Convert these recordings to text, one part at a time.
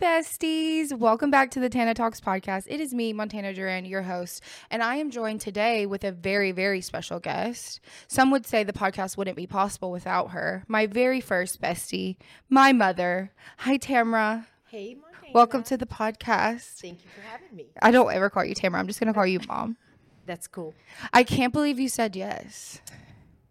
besties. Welcome back to the Tana Talks podcast. It is me, Montana Duran, your host, and I am joined today with a very, very special guest. Some would say the podcast wouldn't be possible without her. My very first bestie, my mother. Hi, Tamra. Hey, Montana. Welcome to the podcast. Thank you for having me. I don't ever call you Tamra. I'm just going to call you mom. That's cool. I can't believe you said yes.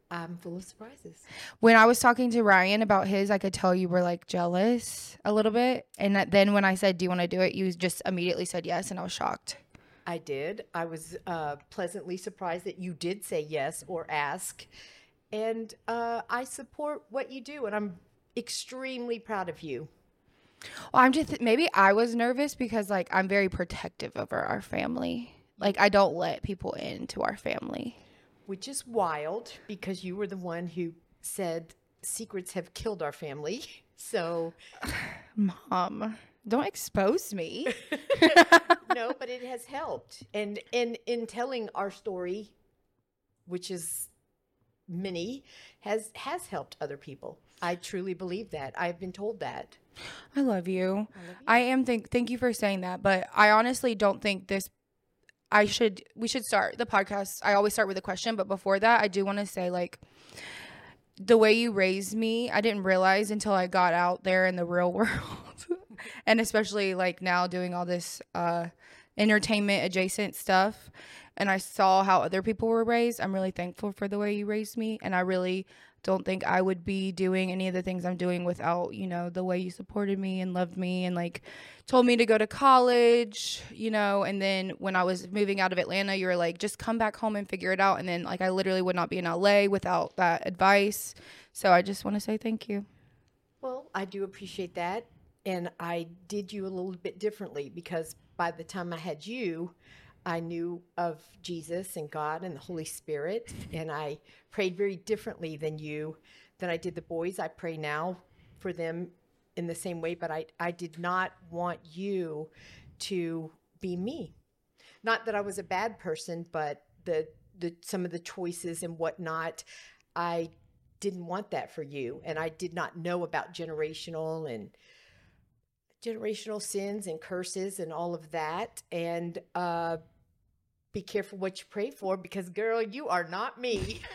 I'm full of surprises. When I was talking to Ryan about his, I could tell you were like jealous a little bit. And that then when I said, Do you want to do it? You just immediately said yes. And I was shocked. I did. I was uh, pleasantly surprised that you did say yes or ask. And uh, I support what you do, and I'm extremely proud of you. Well, I'm just maybe I was nervous because like I'm very protective over our family. Like I don't let people into our family. Which is wild because you were the one who said secrets have killed our family. So, Mom, don't expose me. no, but it has helped. And and in telling our story, which is many, has has helped other people. I truly believe that. I've been told that. I love you. I, am thank thank you for saying that, but I honestly don't think this I should we should start the podcast. I always start with a question, but before that, I do want to say like the way you raised me, I didn't realize until I got out there in the real world. and especially like now doing all this uh entertainment adjacent stuff and I saw how other people were raised. I'm really thankful for the way you raised me and I really don't think I would be doing any of the things I'm doing without, you know, the way you supported me and loved me and like told me to go to college, you know, and then when I was moving out of Atlanta, you were like, just come back home and figure it out. And then like I literally would not be in LA without that advice. So I just want to say thank you. Well, I do appreciate that. And I did you a little bit differently because by the time I had you, I knew of Jesus and God and the Holy Spirit, and I prayed very differently than you, than I did the boys. I pray now for them in the same way, but I, I did not want you to be me. Not that I was a bad person, but the, the some of the choices and whatnot, I didn't want that for you. And I did not know about generational and generational sins and curses and all of that. And uh, be careful what you pray for because, girl, you are not me.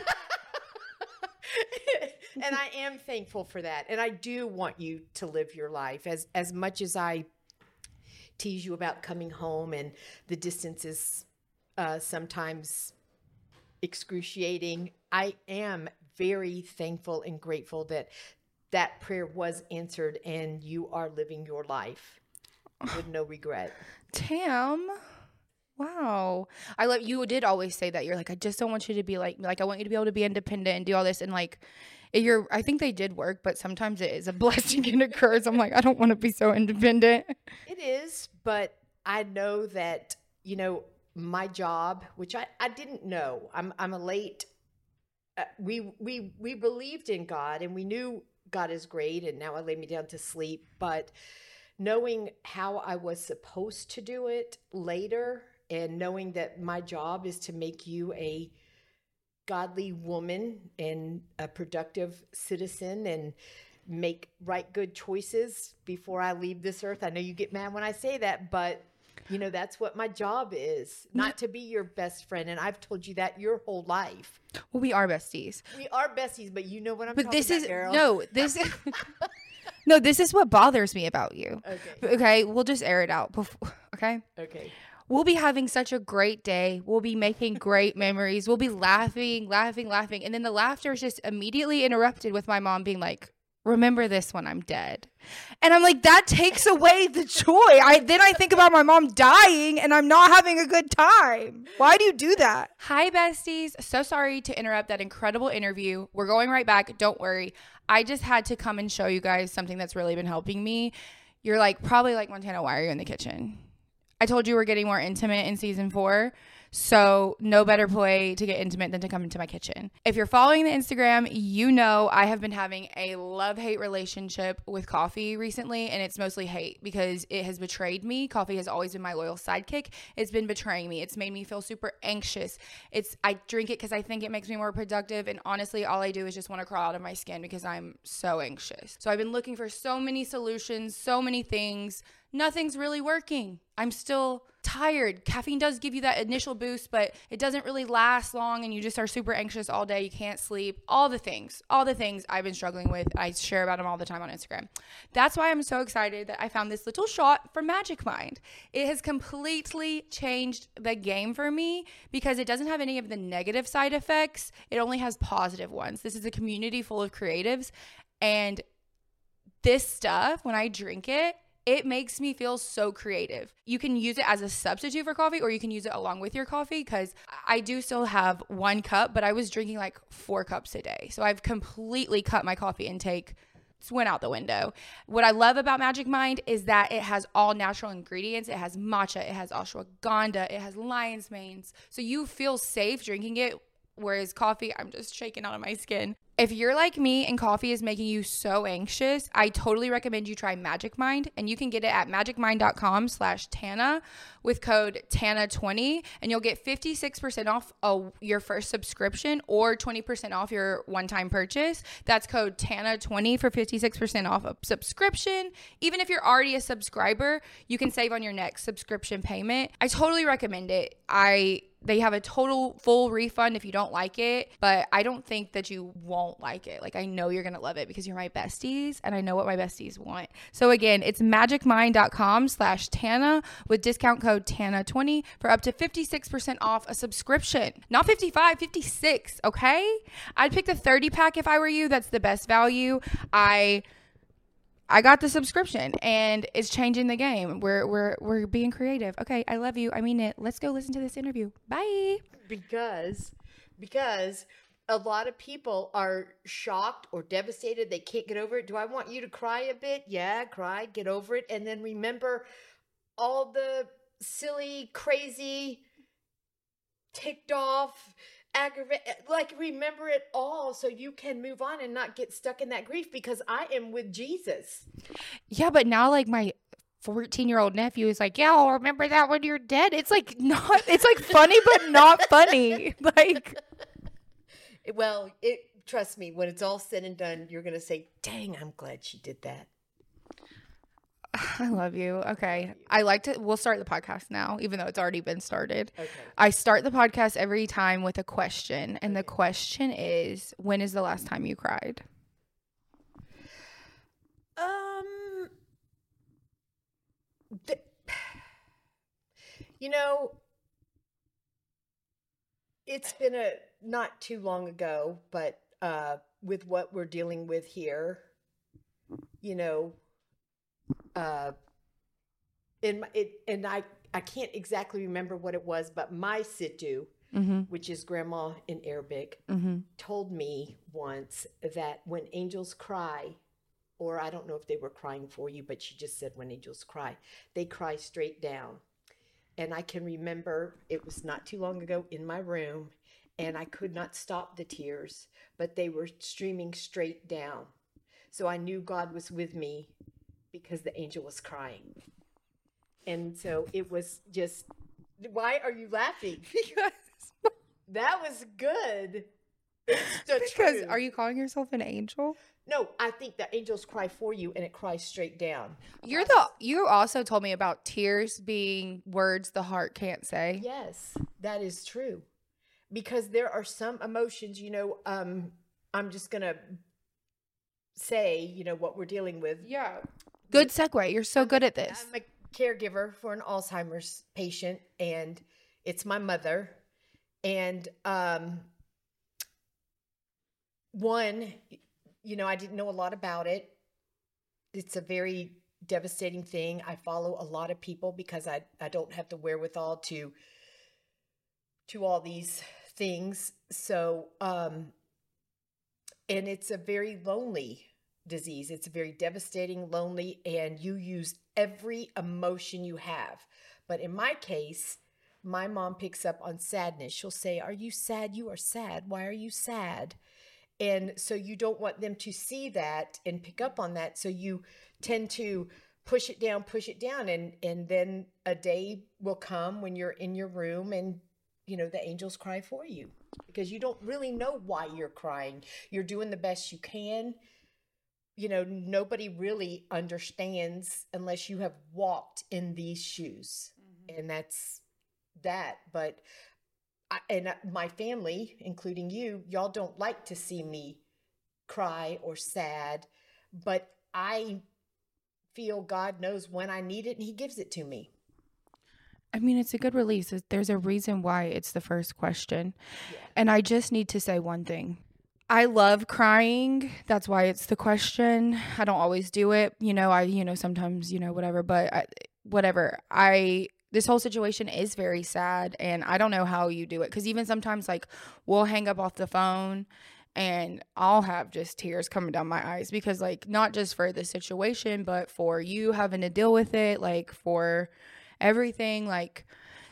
and I am thankful for that. And I do want you to live your life as as much as I tease you about coming home and the distance is uh, sometimes excruciating. I am very thankful and grateful that that prayer was answered and you are living your life with no regret. Tam. Wow. I love you did always say that. You're like, I just don't want you to be like like I want you to be able to be independent and do all this and like you're I think they did work, but sometimes it is a blessing and a curse. I'm like, I don't want to be so independent. It is, but I know that, you know, my job, which I, I didn't know. I'm I'm a late uh, we we we believed in God and we knew God is great and now I lay me down to sleep, but knowing how I was supposed to do it later and knowing that my job is to make you a godly woman and a productive citizen and make right good choices before I leave this earth. I know you get mad when I say that, but you know that's what my job is not to be your best friend and i've told you that your whole life well we are besties we are besties but you know what i'm but this about, is no this no this is what bothers me about you okay okay we'll just air it out before okay okay we'll be having such a great day. We'll be making great memories. We'll be laughing, laughing, laughing. And then the laughter is just immediately interrupted with my mom being like, remember this when I'm dead. And I'm like, that takes away the joy. I then I think about my mom dying and I'm not having a good time. Why do you do that? Hi besties. So sorry to interrupt that incredible interview. We're going right back. Don't worry. I just had to come and show you guys something that's really been helping me. You're like probably like Montana, why are you in the kitchen? I told you we're getting more intimate in season four. So, no better way to get intimate than to come into my kitchen. If you're following the Instagram, you know I have been having a love hate relationship with coffee recently, and it's mostly hate because it has betrayed me. Coffee has always been my loyal sidekick. It's been betraying me. It's made me feel super anxious. It's I drink it because I think it makes me more productive, and honestly, all I do is just want to crawl out of my skin because I'm so anxious. So, I've been looking for so many solutions, so many things nothing's really working. I'm still tired. Caffeine does give you that initial boost, but it doesn't really last long and you just are super anxious all day. You can't sleep. All the things, all the things I've been struggling with. I share about them all the time on Instagram. That's why I'm so excited that I found this little shot from Magic Mind. It has completely changed the game for me because it doesn't have any of the negative side effects. It only has positive ones. This is a community full of creatives and this stuff when I drink it, it makes me feel so creative. You can use it as a substitute for coffee or you can use it along with your coffee because I do still have one cup, but I was drinking like four cups a day. So I've completely cut my coffee intake. It's went out the window. What I love about Magic Mind is that it has all natural ingredients. It has matcha, it has ashwagandha, it has lion's manes. So you feel safe drinking it Whereas coffee, I'm just shaking out of my skin. If you're like me and coffee is making you so anxious, I totally recommend you try Magic Mind and you can get it at magicmind.com slash Tana with code TANA20 and you'll get 56% off a, your first subscription or 20% off your one-time purchase. That's code TANA20 for 56% off a subscription. Even if you're already a subscriber, you can save on your next subscription payment. I totally recommend it. I they have a total full refund if you don't like it, but I don't think that you won't like it. Like I know you're to love it because you're my besties and I know what my besties want. So again, it's magicmind.com slash Tana with discount code TANA20 for up to 56% off a subscription. Not 55, 56, okay? I'd pick the 30 pack if I were you. That's the best value. I I got the subscription and it's changing the game. We're we're we're being creative. Okay, I love you. I mean it. Let's go listen to this interview. Bye. Because because a lot of people are shocked or devastated. They can't get over it. Do I want you to cry a bit? Yeah, cry, get over it. And then remember all the silly, crazy, ticked off, aggravate eh, like remember it all so you can move on and not get stuck in that grief because I am with Jesus. Yeah, but now like my 14 year old nephew is like, Yeah, I'll remember that when you're dead. It's like not, it's like funny, but not funny. Like, well, it, trust me, when it's all said and done, you're going to say, Dang, I'm glad she did that. I love you. Okay. I like to we'll start the podcast now, even though it's already been started. Okay. I start the podcast every time with a question. And the question is, when is the last time you cried? Um, th- you know, it's been a not too long ago, but uh, with what we're dealing with here, you know, uh, in my, it, and I I can't exactly remember what it was, but my Sittu, Mm-hmm. which is grandma in Arabic, Mm-hmm. told me once that when angels cry, or I don't know if they were crying for you, but she just said when angels cry, they cry straight down. And I can remember it was not too long ago in my room, and I could not stop the tears, but they were streaming straight down. So I knew God was with me because the angel was crying. And so it was just, why are you laughing? Because that was good. Because truth. are you calling yourself an angel? No, I think the angels cry for you and it cries straight down. You're the you also told me about tears being words the heart can't say. Yes, that is true. Because there are some emotions, you know, um, I'm just going to say, you know, what we're dealing with. Yeah. Good segue. You're so good at this. I'm a caregiver for an Alzheimer's patient, and it's my mother. And um, one, you know, I didn't know a lot about it. It's a very devastating thing. I follow a lot of people because I, I don't have the wherewithal to to all these things. So, um, and it's a very lonely disease. It's very devastating, lonely, and you use every emotion you have. But in my case, my mom picks up on sadness. She'll say, Are you sad? You are sad. Why are you sad? And so you don't want them to see that and pick up on that. So you tend to push it down, push it down. And, and then a day will come when you're in your room and, you know, the angels cry for you because you don't really know why you're crying. You're doing the best you can you know, nobody really understands unless you have walked in these shoes. Mm-hmm. And that's that. But, I, and my family, including you, y'all don't like to see me cry or sad, but I feel God knows when I need it and He gives it to me. I mean, it's a good release. There's a reason why it's the first question. And I just need to say one thing. I love crying. That's why it's the question. I don't always do it. You know, I, you know, sometimes, you know, whatever, but I, whatever. I, this whole situation is very sad and I don't know how you do it. Cause even sometimes, like, we'll hang up off the phone and I'll have just tears coming down my eyes because, like, not just for the situation, but for you having to deal with it, like, for everything. Like,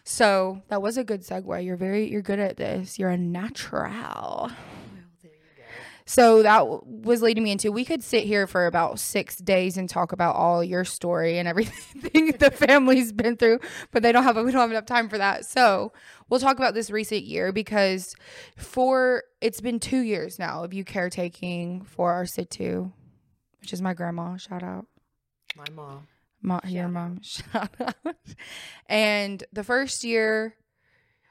so that was a good segue. You're very, you're good at this. You're a natural. So that w- was leading me into we could sit here for about six days and talk about all your story and everything the family's been through, but they don't have we don't have enough time for that. So we'll talk about this recent year because for it's been two years now of you caretaking for our Sittu, which is my grandma. Shout out. My mom. Mo- your mom shout out. and the first year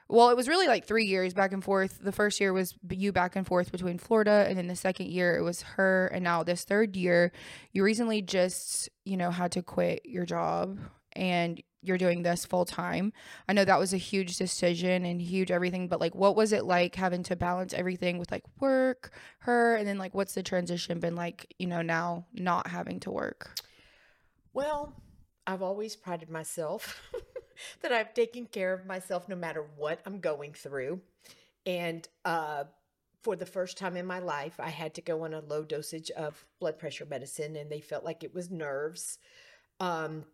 well it was really like three years back and forth. The first year was you back and forth between florida and then the second year it was her and now this third year you recently just you know had to quit your job and you're doing this full time i know that was a huge decision and huge everything but like what was it like having to balance everything with like work her and then like what's the transition been like you know now not having to work Well, I've always prided myself that I've taken care of myself no matter what I'm going through. And uh, for the first time in my life, I had to go on a low dosage of blood pressure medicine, and they felt like it was nerves. Um,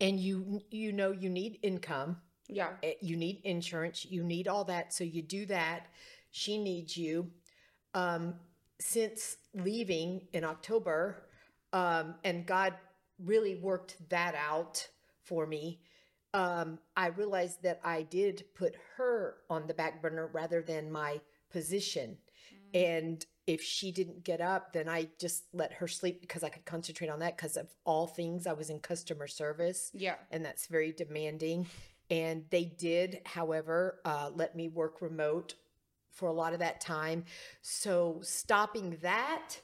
and you you know you need income. Yeah. Eh, you need insurance. You need all that. So you do that. She needs you. Um, since leaving in october um, and god really worked that out for me. Um, i realized that i did put her on the back burner rather than my position. And if she didn't get up then i just let her sleep because i could concentrate on that because of all things. I was in customer service yeah. and that's very demanding. And they did, however, uh, let me work remote for a lot of that time. So stopping that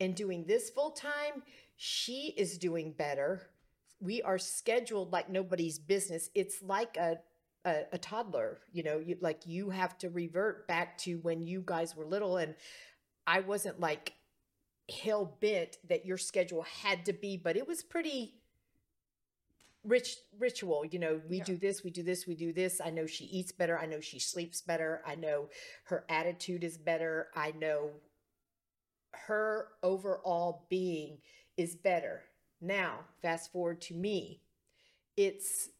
and doing this full time, she is doing better. We are scheduled like nobody's business. It's like a a, a toddler, you know, you like you have to revert back to when you guys were little, and I wasn't like hell bent that your schedule had to be, but it was pretty rich ritual you know we Yeah. do this we do this we do this i know she eats better i know she sleeps better i know her attitude is better i know her overall being is better now fast forward to me it's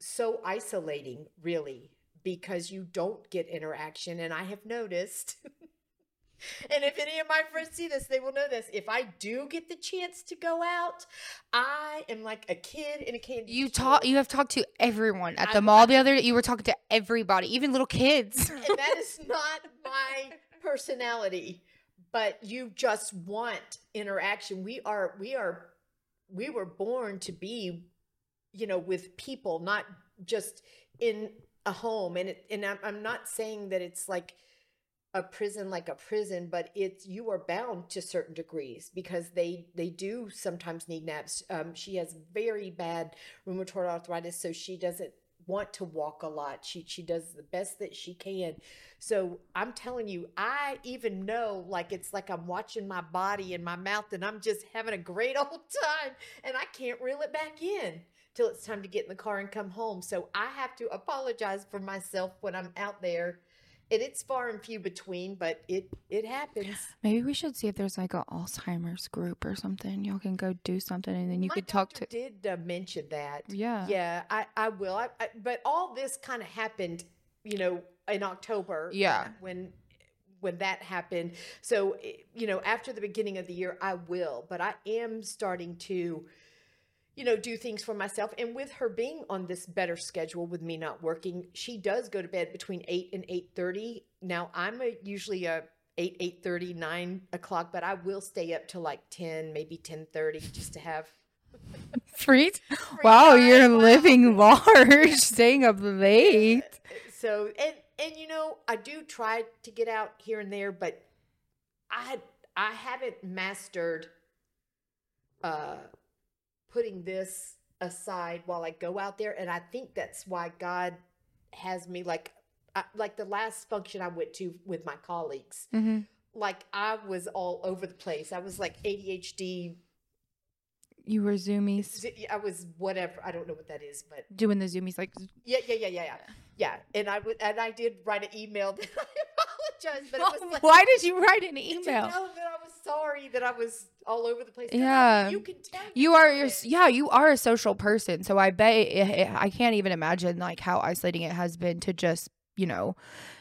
so isolating really because you don't get interaction and i have noticed and if any of my friends see this they will know this if i do get the chance to go out i am like a kid in a candy You store. talk. You have talked to everyone at the I- mall the other day. You were talking to everybody, even little kids. and that is not my personality but you just want interaction. We are we are we were born to be you know with people not just in a home. And it, and I'm, I'm not saying that it's like a prison like a prison but it's you are bound to certain degrees because they they do sometimes need naps. Um, she has very bad rheumatoid arthritis so she doesn't want to walk a lot. She she does the best that she can. So i'm telling you i even know like it's like i'm watching my body and my mouth and i'm just having a great old time. And i can't reel it back in till it's time to get in the car and come home. So i have to apologize for myself when i'm out there and it's far and few between but it it happens Maybe we should see if there's like a Alzheimer's group or something. Y'all can go do something, and then you My could talk to. did uh, mention that Yeah. yeah i i will I, I, but all this kind of happened you know in october Yeah. when when that happened so eh, you know after the beginning of the year i will but i am starting to you know do things for myself and with her being on this better schedule with me not working she does go to bed between 8 and 8.30 now i'm a, usually a 8 eight thirty, nine o'clock but i will stay up till like 10 maybe 10.30 just to have Free. t- wow, time, you're wow. living large, staying up late. so and and you know i do try to get out here and there but i i haven't mastered uh putting this aside while i go out there and i think that's why god has me like I, like the last function i went to with my colleagues hmm like i was all over the place i was like adhd You were zoomies I was whatever i don't know what that is but doing the zoomies like. Yeah, yeah, yeah, yeah, yeah. Yeah, and I would, and I did write an email. That I apologize, but it was like, Why did you write an to email? know that I was sorry that I was all over the place. Yeah. you can tell. You are your yeah, you are a social person. So I bet it, it- I can't even imagine like how isolating it has been to just, you know,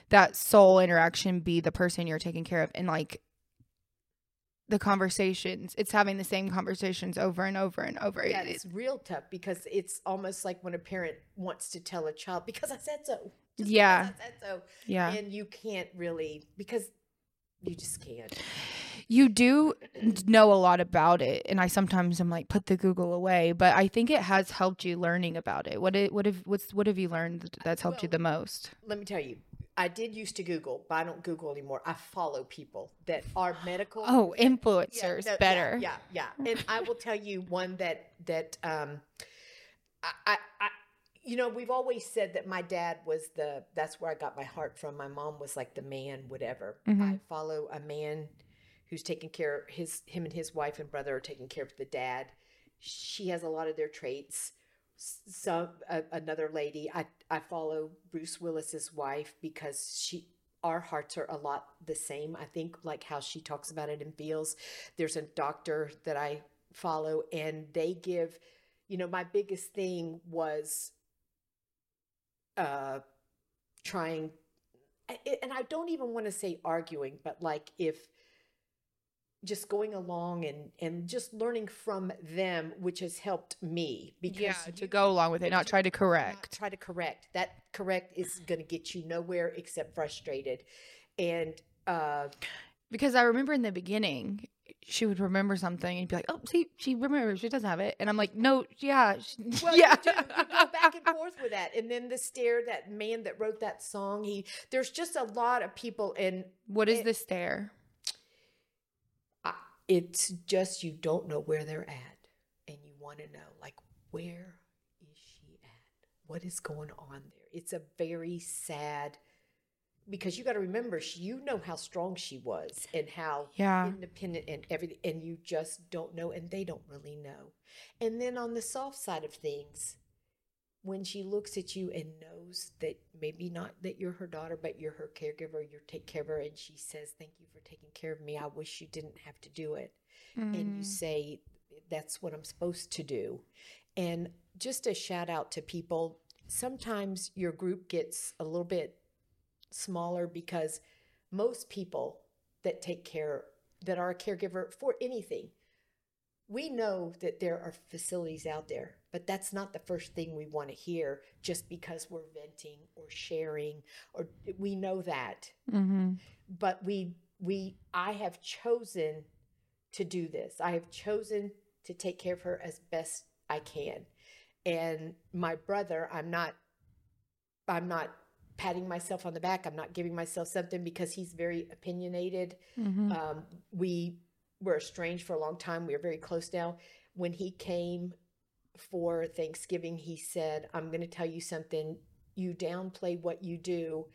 that soul interaction be the person you're taking care of and like the conversations. It's having the same conversations over and over and over. Yeah, It- it's real tough because it's almost like when a parent wants to tell a child because I said so. just Yeah. I said so, yeah. and you can't really because you just can't. you do know a lot about it and i sometimes am like put the google away but i think it has helped you learning about it what it what have what's what have you learned that's helped you the most Let me tell you. I did used to Google, but I don't Google anymore. I follow people that are medical. oh Yeah, influencers no, yeah, better Yeah, yeah, And I will tell you one that that um, I, I, you know, we've always said that my dad was the. That's where I got my heart from. My mom was like the man, whatever. I Mhm. follow a man who's taking care of his him and his wife and brother are taking care of the dad. She has a lot of their traits. Some a, another lady I I follow Bruce Willis's wife because she our hearts are a lot the same. I think like how she talks about it and feels. There's a doctor that I follow and they give, you know, my biggest thing was uh trying and I don't even want to say arguing, but like if just going along and and just learning from them which has helped me because yeah to you go along with it not try to correct try to correct. That correct is going to get you nowhere except frustrated. And uh, because i remember in the beginning she would remember something and be like oh see she remembers she doesn't have it and i'm like no yeah she- well, yeah you, do, you go back and forth with that. And then the stare, that man that wrote that song, he there's just a lot of people, and what is it- the stare it's just you don't know where they're at, and you want to know like where is she at? What is going on there? It's a very sad because you got to remember, she, you know how strong she was and how yeah independent and everything, and you just don't know, and they don't really know. And then on the soft side of things, when she looks at you and knows that maybe not that you're her daughter, but you're her caregiver, you take care of her, and she says, Thank you for taking care of me. I wish you didn't have to do it. And you Mm. say, That's what I'm supposed to do. And just a shout out to people. Sometimes your group gets a little bit smaller because most people that take care that are a caregiver for anything we know that there are facilities out there but that's not the first thing we want to hear just because we're venting or sharing or we know that. Mhm. but we we i have chosen to do this. I have chosen to take care of her as best i can. And my brother i'm not i'm not patting myself on the back i'm not giving myself something because he's very opinionated Mhm. um, we were estranged for a long time. We are very close now. When he came for Thanksgiving, he said, I'm going to tell you something. You downplay what you do.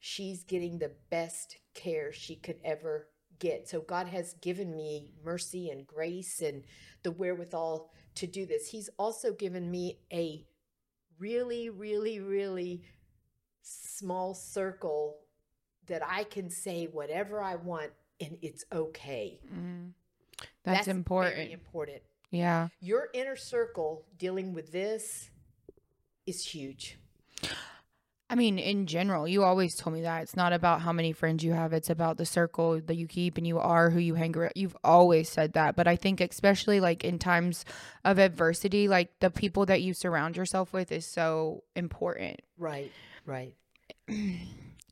She's getting the best care she could ever get. So God has given me mercy and grace and the wherewithal to do this. He's also given me a really, really, really small circle that I can say whatever I want and it's okay. Mm. That's, Very important. important. Yeah. Your inner circle dealing with this is huge. I mean, in general, you always told me that it's not about how many friends you have; it's about the circle that you keep, and you are who you hang around. You've always said that, but I think especially like in times of adversity, like the people that you surround yourself with is so important. Right, right.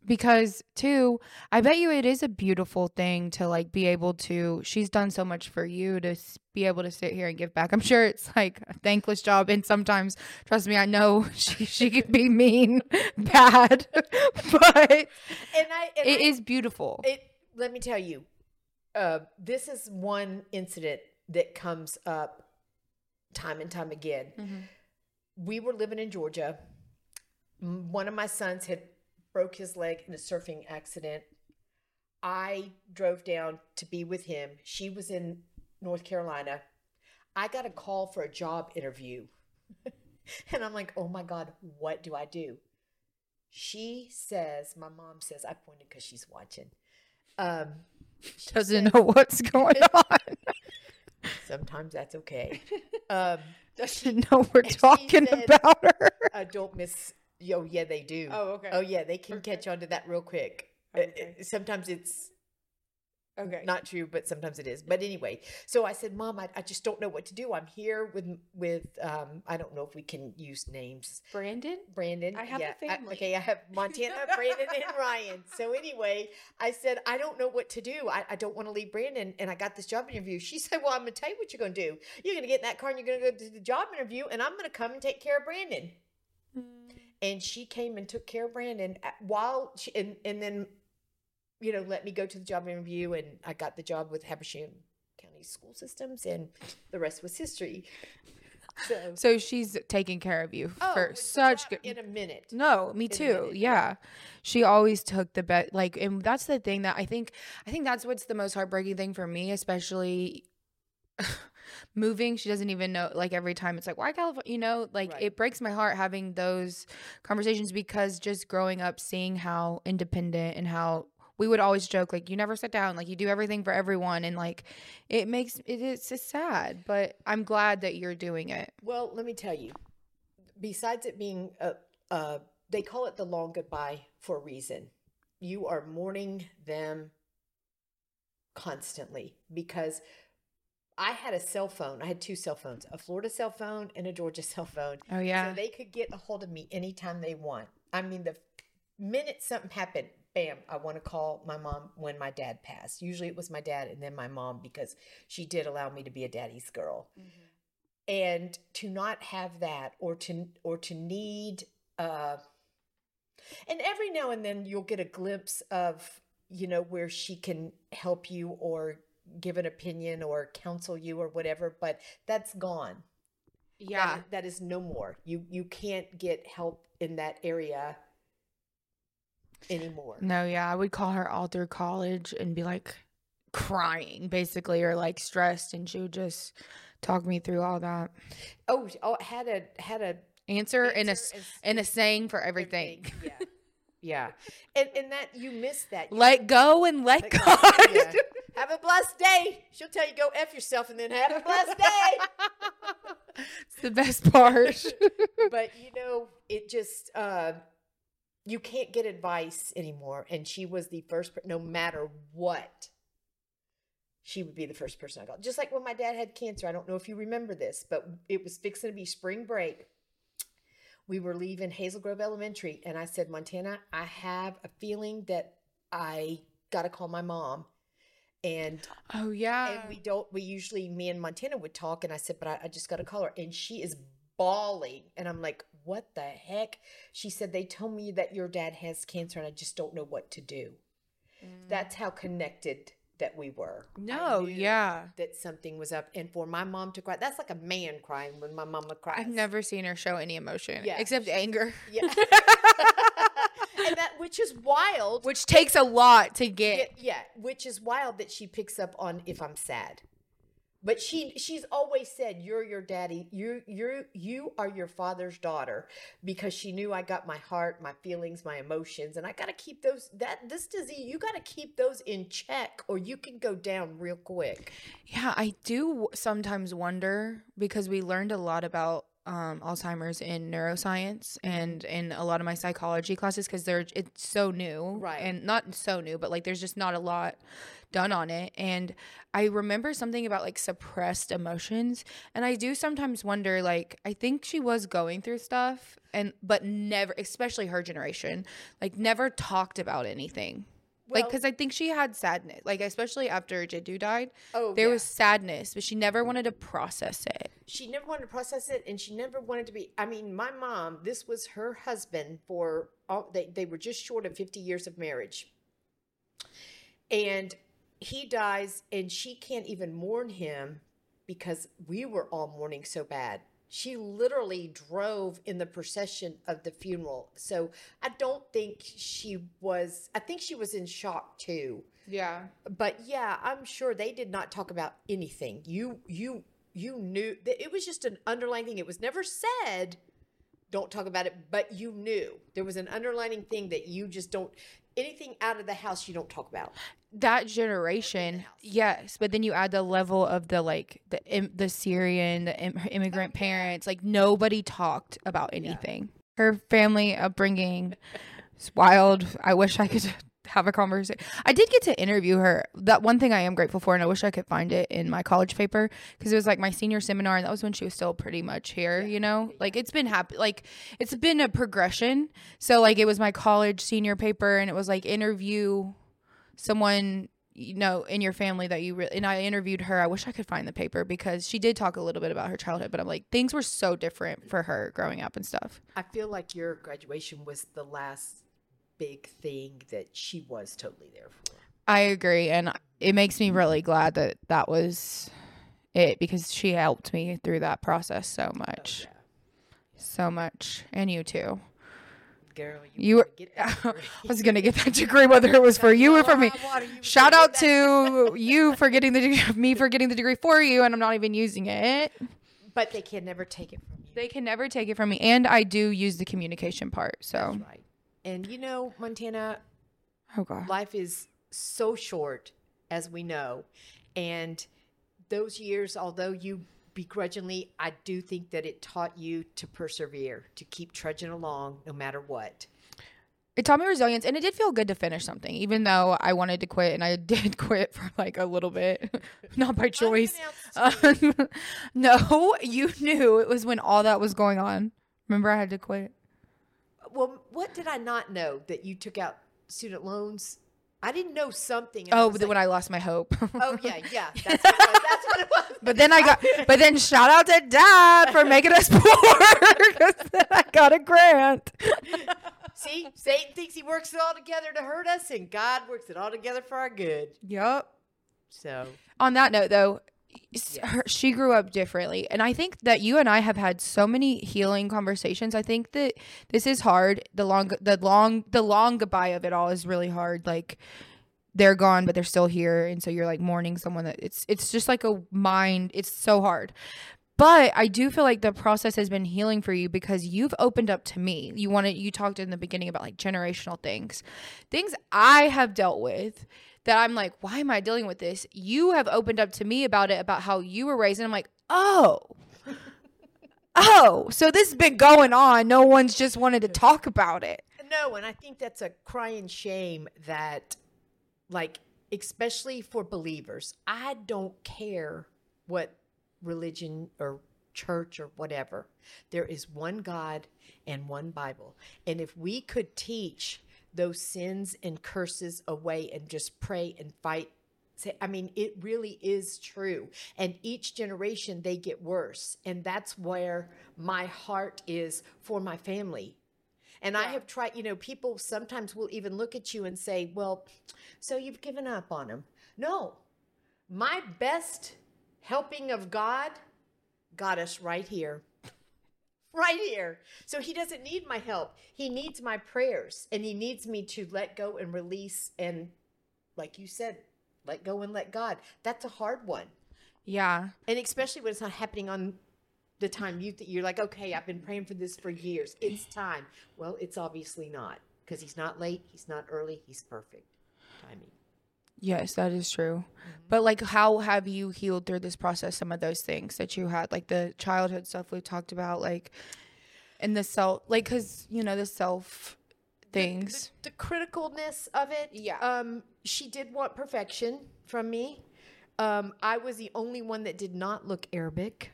because too i bet you it is a beautiful thing to like be able to she's done so much for you to be able to sit here and give back i'm sure it's like a thankless job and sometimes trust me i know she, she can be mean bad but And I and it I- is beautiful It. Let me tell you, uh, this is one incident that comes up time and time again. We were living in Georgia. One of my sons had broke his leg in a surfing accident. I drove down to be with him. She was in North Carolina. I got a call for a job interview. and I'm like, oh my God, what do I do? She says, my mom says, I pointed because she's watching. Um, she doesn't says- know what's going on Sometimes that's okay. Um, doesn't know we're talking said- about her I don't miss. Yo, yeah, they do. Oh okay Oh, yeah, they can Okay. catch on to that real quick. Uh, Okay. uh, Sometimes it's okay not true, but sometimes it is. But anyway, so I said, Mom, I, I just don't know what to do. I'm here with with um, I don't know if we can use names. brandon Brandon. I have a yeah, family. okay, I have Montana, Brandon, and Ryan. So anyway, I said, I don't know what to do. I, I don't want to leave Brandon, and I got this job interview. She said, Well, I'm going to tell you what you're going to do. You're going to get in that car and you're going to go to the job interview, and I'm going to come and take care of Brandon. And she came and took care of Brandon uh, while, she, and, and then, you know, let me go to the job interview, and I got the job with Habersham County School Systems, and the rest was history. So, so she's taking care of you Oh, for such good in a minute. No, me in too. yeah. yeah. She always took the bet like and that's the thing that I think I think that's what's the most heartbreaking thing for me, especially moving. She doesn't even know like every time it's like, why California you know, like Right. it breaks my heart having those conversations because just growing up seeing how independent and how we would always joke like you never sit down like you do everything for everyone and like it makes it is it's sad but i'm glad that you're doing it Well, let me tell you. Besides it being a, uh, they call it the long goodbye for a reason. You are mourning them constantly because I had a cell phone. I had two cell phones, a Florida cell phone and a Georgia cell phone. oh yeah So they could get a hold of me anytime they want. I mean, the minute something happened, bam, I want to call my mom when my dad passed. Usually it was my dad and then my mom because she did allow me to be a daddy's girl. And to not have that or to or to need uh and every now and then you'll get a glimpse of, you know, where she can help you or give an opinion or counsel you or whatever, but that's gone yeah that- that is no more. You you can't get help in that area anymore. No, yeah, I would call her all through college and be like crying basically or like stressed and she would just talk me through all that. Oh, oh, had a had a Answer, and a and a saying for everything. everything. Yeah, yeah, and and that you miss that. You Let go and let Let God. go. Yeah. have a blessed day. She'll tell you go f yourself and then have a blessed day. it's the best part. but you know, it just uh, you can't get advice anymore. And she was the first, per- no matter what, she would be the first person I called. Just like when my dad had cancer. I don't know if you remember this, but it was fixing to be spring break. We were leaving Hazel Grove Elementary, and I said, Montana, I have a feeling that I got to call my mom. And oh yeah. and we don't we usually me and montana would talk and i said but i, I just got to call her and she is bawling and i'm like what the heck? She said they told me that your dad has cancer and i just don't know what to do. Mm. That's how connected that we were. No, yeah. that something was up and for my mom to cry that's like a man crying when my mama cries. I've never seen her show any emotion Yeah, except anger, yeah that which is wild which takes a lot to get. Yeah, yeah, which is wild that she picks up on if I'm sad. But she she's always said you're your daddy. You you you are your father's daughter because she knew I got my heart, my feelings, my emotions and I got to keep those that this disease you got to keep those in check or you can go down real quick. Yeah, I do sometimes wonder because we learned a lot about um, Alzheimer's in neuroscience and in a lot of my psychology classes because they're it's so new, Right. And not so new, but like there's just not a lot done on it. And I remember something about like suppressed emotions, and I do sometimes wonder, like I think she was going through stuff, and but never, especially her generation, like never talked about anything. Like, because I think she had sadness, like especially after Jiddu died, Oh, there yeah. was sadness, but she never wanted to process it. she never wanted to process it and she never wanted to be i mean my mom this was her husband for all they, they were just short of 50 years of marriage and he dies and she can't even mourn him because we were all mourning so bad she literally drove in the procession of the funeral. So i don't think she was i think she was in shock too. Yeah. but yeah i'm sure they did not talk about anything. You you you knew that it was just an underlying thing. It was never said don't talk about it but you knew. There was an underlining thing that you just don't anything out of the house you don't talk about that generation yes but then you add the level of the like the im- the syrian the Im- immigrant parents like nobody talked about anything. Her family upbringing is wild. I wish i could have a conversation i did get to interview her. That one thing i am grateful for and i wish i could find it in my college paper because it was like my senior seminar and that was when she was still pretty much here you know? Like it's been happy like it's been a progression. So like it was my college senior paper and it was like interview someone you know in your family that you really and I interviewed her. I wish I could find the paper because she did talk a little bit about her childhood, but I'm like things were so different for her growing up and stuff. i feel like your graduation was the last big thing that she was totally there for I agree and it makes me really glad that that was it because she helped me through that process so oh, much. So much. And you too. Girl You were I was going to get that degree whether it was for you or for me. Water, Shout out to you for getting the degree, me for getting the degree for you and I'm not even using it. but they can never take it from you They can never take it from me, and I do use the communication part. So, right. And you know, Montana, oh god, life is so short, as we know. And those years, although you begrudgingly, I do think that it taught you to persevere, to keep trudging along no matter what. it taught me resilience, and it did feel good to finish something, even though I wanted to quit, and I did quit for like a little bit, not by choice. Um, no, you knew it was when all that was going on. Remember, I had to quit. Well, what did I not know that you took out student loans? I didn't know something. I Oh, when like, I lost my hope. oh yeah, yeah, that's what, it was. that's what it was. But then I got, but then shout out to dad for making us poor because then I got a grant. See, Satan thinks he works it all together to hurt us, and God works it all together for our good. Yep. So on that note though her, she grew up differently. And i think that you and i have had so many healing conversations. I think that this is hard. The long the long the long goodbye of it all is really hard. Like they're gone but they're still here. And so you're like mourning someone that it's it's just like a mind. It's so hard. But i do feel like the process has been healing for you because you've opened up to me. You wanted you talked in the beginning about like generational things. Things i have dealt with that i'm like why am i dealing with this you have opened up to me about it about how you were raised and i'm like oh oh so this has been going on no one's just wanted to talk about it No, and I think that's a crying shame that, like, especially for believers, I don't care what religion or church or whatever. There is one God and one Bible. And if we could teach those sins and curses away and just pray and fight. Say i mean it really is true. And each generation they get worse. And that's where my heart is for my family. And I have tried, you know, people sometimes will even look at you and say, well, so you've given up on him. No, my best helping of God got us right here. Right here. So he doesn't need my help. He needs my prayers and he needs me to let go and release and, like you said, let go and let God. That's a hard one. yeah And especially when it's not happening on the time you th- you're like, okay, I've been praying for this for years. It's time. Well, it's obviously not because he's not late, he's not early, he's perfect timing. Yes, that is true. Mm-hmm. But like how have you healed through this process some of those things that you had like the childhood stuff we talked about like and the self like cuz you know the self things. the, the criticalness of it. Yeah. Um, she did want perfection from me. Um, I was the only one that did not look Arabic.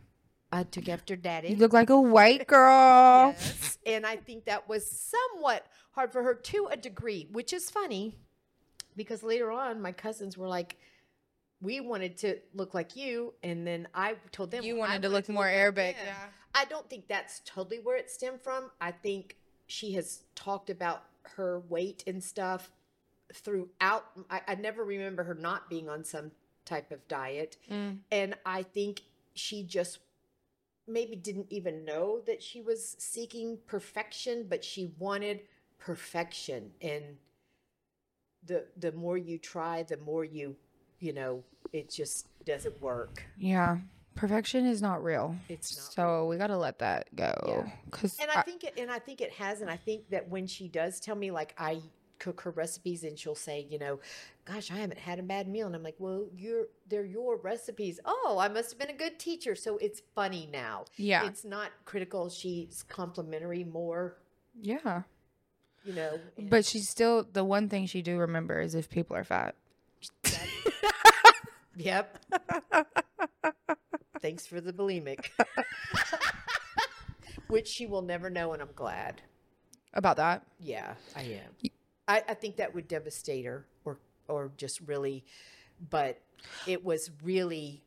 I took after daddy. you look like a white girl. Yes. And I think that was somewhat hard for her to a degree, which is funny because later on my cousins were like, we wanted to look like you. And then I told them You "Well, I wanted to look more like Arabic, them." yeah. I don't think that's totally where it stemmed from. I think she has talked about her weight and stuff throughout. I, I never remember her not being on some type of diet. Mm. And I think she just maybe didn't even know that she was seeking perfection, but she wanted perfection. And the the more you try, the more you, you know, it just doesn't work. Yeah. Perfection is not real. It's not So we got to let that go Yeah. cuz And I think it and I think it has and I think that when she does tell me like I cook her recipes and she'll say, you know, gosh, I haven't had a bad meal and I'm like, "Well, you're they're your recipes." Oh, I must have been a good teacher. So it's funny now. Yeah. It's not critical, she's complimentary more, yeah. You know. But she's still the one thing she do remember is if people are fat. Yep. Thanks for the bulimic. Which she will never know and I'm glad. About that. Yeah, I am. I, I think that would devastate her or or just really but it was really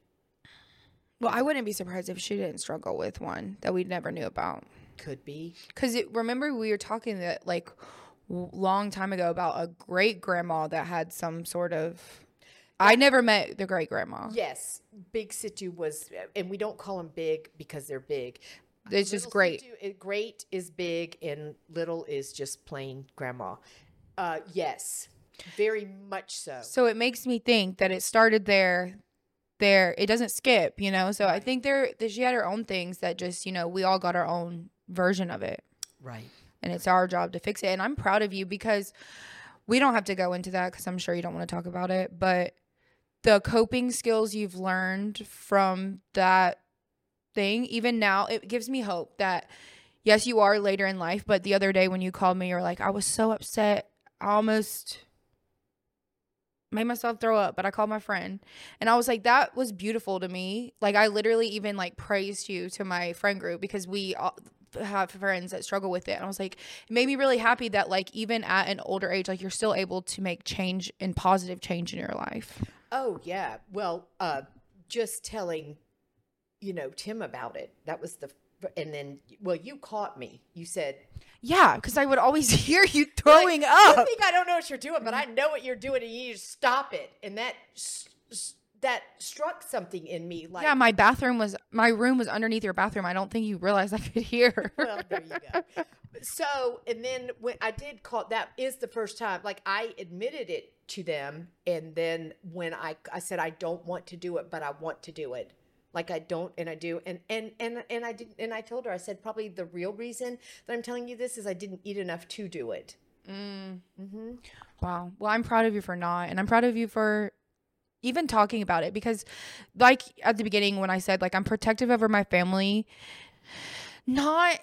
Well, I wouldn't be surprised if she didn't struggle with one that we never knew about. Could be. Because remember we were talking that like long time ago about a great grandma that had some sort of. I never met the great grandma. Yes, Big Sittu was and we don't call them big because they're big. It's just great. Sittu- great is big and little is just plain grandma. Uh yes. Very much so. So it makes me think that it started there. There, it doesn't skip, you know. So I think there, that she had her own things that just, you know, we all got our own version of it. Right. and it's our job to fix it. And I'm proud of you because we don't have to go into that because I'm sure you don't want to talk about it. But the coping skills you've learned from that thing, even now, it gives me hope that yes, you are later in life. But the other day when you called me, you were like, I was so upset. I almost made myself throw up but i called my friend and i was like that was beautiful to me like i literally even like praised you to my friend group because we all have friends that struggle with it and i was like it made me really happy that like even at an older age like you're still able to make change and positive change in your life Oh yeah. Well, uh just telling you know Tim about it. That was the and then well you caught me. You said yeah because i would always hear you like, throwing You up think I don't know what you're doing, but I know what you're doing and you stop it. And that s- s- that struck something in me like yeah my bathroom was my room was underneath your bathroom i don't think you realized i could hear well, there you go. So, and then when I did call, that is the first time, like I admitted it to them. And then when I, I said, I don't want to do it, but I want to do it. Like I don't, and I do. And, and, and, and I did, and I told her, I said, probably the real reason that I'm telling you this is I didn't eat enough to do it. Mm hmm. Wow. Well, I'm proud of you for not. And I'm proud of you for even talking about it because, like at the beginning, when I said, like, I'm protective over my family, not.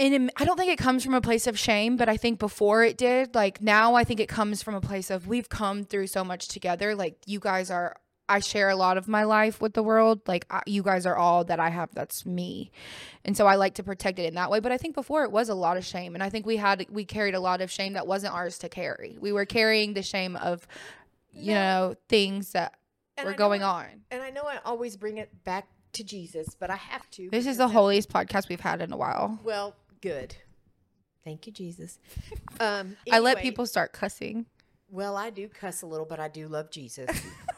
And I don't think it comes from a place of shame, but I think before it did, like now I think it comes from a place of we've come through so much together. Like you guys are, I share a lot of my life with the world. Like I, you guys are all that I have. That's me, and so I like to protect it in that way. But I think before it was a lot of shame, and I think we had we carried a lot of shame that wasn't ours to carry. We were carrying the shame of, you know, things that And were going I- on. And I know I always bring it back to Jesus, but I have to. This is the holiest podcast we've had in a while. Well, good. Thank you, Jesus. Um, I let people start cussing. Well, I do cuss a little, but I do love Jesus.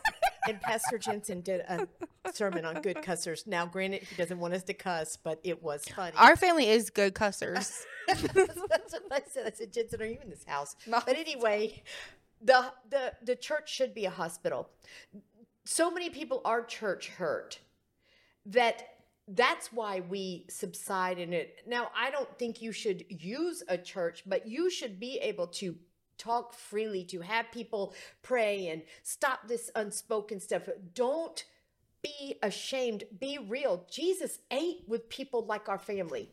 and Pastor Jentezen did a sermon on good cussers. Now, granted, he doesn't want us to cuss, but it was funny. Our family is good cussers. That's what I said. I said, Jentezen, are you in this house? But anyway, the the the church should be a hospital. So many people are church hurt that that's why we subside in it. Now, I don't think you should use a church, but you should be able to talk freely, to have people pray and stop this unspoken stuff. Don't be ashamed. Be real. Jesus ate with people like our family.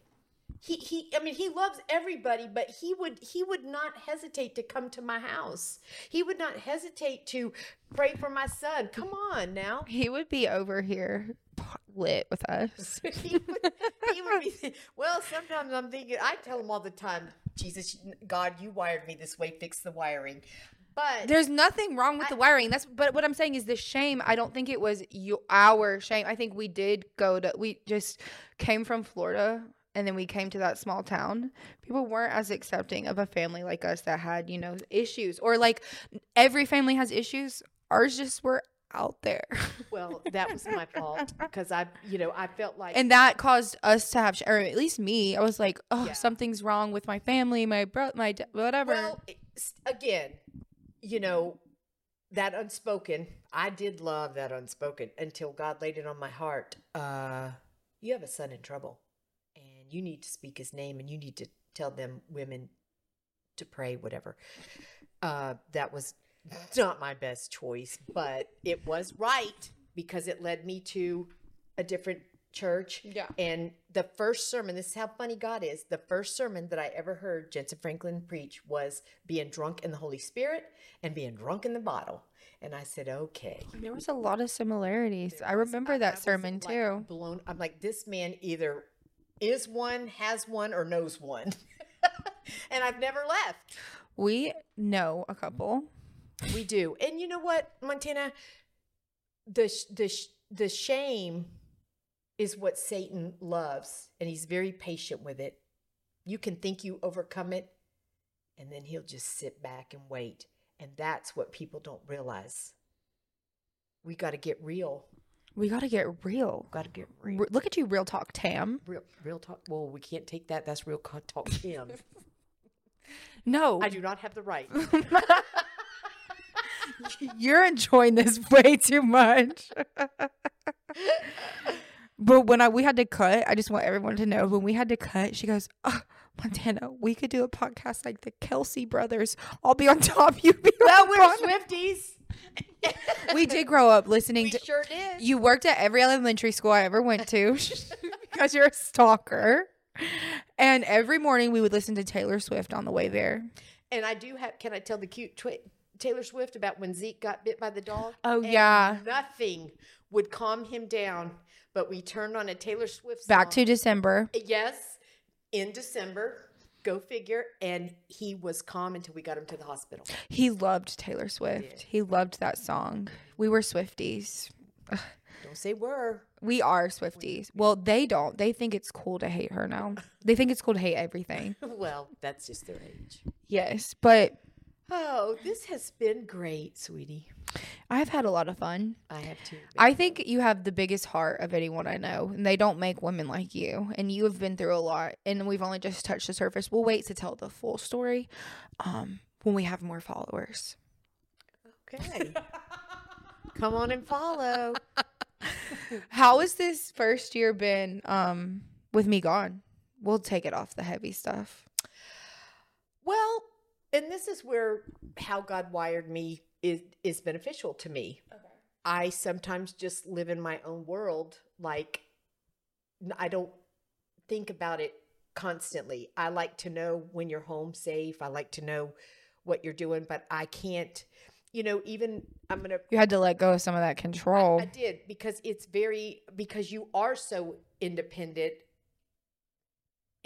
He he I mean he loves everybody, but he would he would not hesitate to come to my house. He would not hesitate to pray for my son. Come on now. He would be over here lit with us. he, would, he would be well, sometimes I'm thinking I tell him all the time, Jesus, God, you wired me this way, fix the wiring. But There's nothing wrong with I- the wiring. That's but what I'm saying is the shame. I don't think it was you, our shame. I think we did go to. We just came from Florida and then we came to that small town. People weren't as accepting of a family like us that had you know issues or like every family has issues. Ours just were out there, well, that was my fault because I, you know, I felt like and that caused us to have, sh- or at least me. I was like, oh, Yeah. something's wrong with my family, my bro, my d- whatever. Well, again, you know, that unspoken, I did love that unspoken until God laid it on my heart. Uh, you have a son in trouble, and you need to speak his name, and you need to tell them women to pray, whatever. Uh, that was not my best choice, but it was right because it led me to a different church. Yeah. And the first sermon, this is how funny God is. The first sermon that I ever heard Jentezen Franklin preach was being drunk in the Holy Spirit and being drunk in the bottle. And I said, okay. there was a lot of similarities. I remember I- I that was, sermon like, too. Blown. I'm like, this man either is one, has one, or knows one. and I've never left. We know a couple. We do. And you know what, Montana? The sh- the sh- the shame is what Satan loves, and he's very patient with it. You can think you overcome it, and then he'll just sit back and wait. And that's what people don't realize. We got to get real. We got to get real. Got to get real. R- Look at you, real talk, Tam. Real, real talk. Well, we can't take that. That's real talk. Tam. No, I do not have the right. you're enjoying this way too much. but when I we had to cut, I just want everyone to know when we had to cut, she goes, oh, "Montana, we could do a podcast like the Kelce brothers. I'll be on top, you be well, on we're. Swifties. We did grow up listening We to. sure did. You worked at every elementary school I ever went to because you're a stalker. And every morning we would listen to Taylor Swift on the way there. And I do have. Can I tell the cute twi- Taylor Swift about when Zeke got bit by the dog? Oh, And yeah. Nothing would calm him down, but we turned on a Taylor Swift. Back to December. yes, in December. Go figure. And he was calm until we got him to the hospital. He loved Taylor Swift. He loved that song. We were Swifties. Don't say were. We are Swifties. Well, they don't. They think it's cool to hate her now. They think it's cool to hate everything. Well, that's just their age. Yes, but Oh, this has been great, sweetie. I've had a lot of fun. I have too. I think you have the biggest heart of anyone I know, and they don't make women like you. And you have been through a lot, and we've only just touched the surface. We'll wait to tell the full story um, when we have more followers. Okay. Come on and follow. How has this first year been um, with me gone? We'll take it off the heavy stuff. Well, and this is where how God wired me is is beneficial to me. I sometimes just live in my own world like I don't think about it constantly. I like to know when you're home safe. I like to know what you're doing, but I can't you know, even I'm going to You had to let go of some of that control. I did because it's very because you are so independent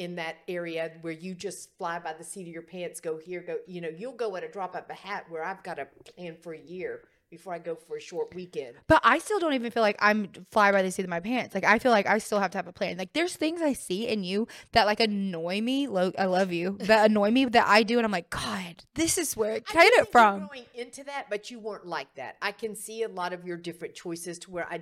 in that area where you just fly by the seat of your pants, go here, go, you know, you'll go at a drop of a hat where I've got a plan for a year before I go for a short weekend. But I still don't even feel like I'm fly by the seat of my pants. Like I feel like I still have to have a plan. Like there's things I see in you that like annoy me. Lo- I love you. That annoy me that I do, and I'm like, God, this is where it came think it that you're from. Growing into that, but you weren't like that. I can see a lot of your different choices to where I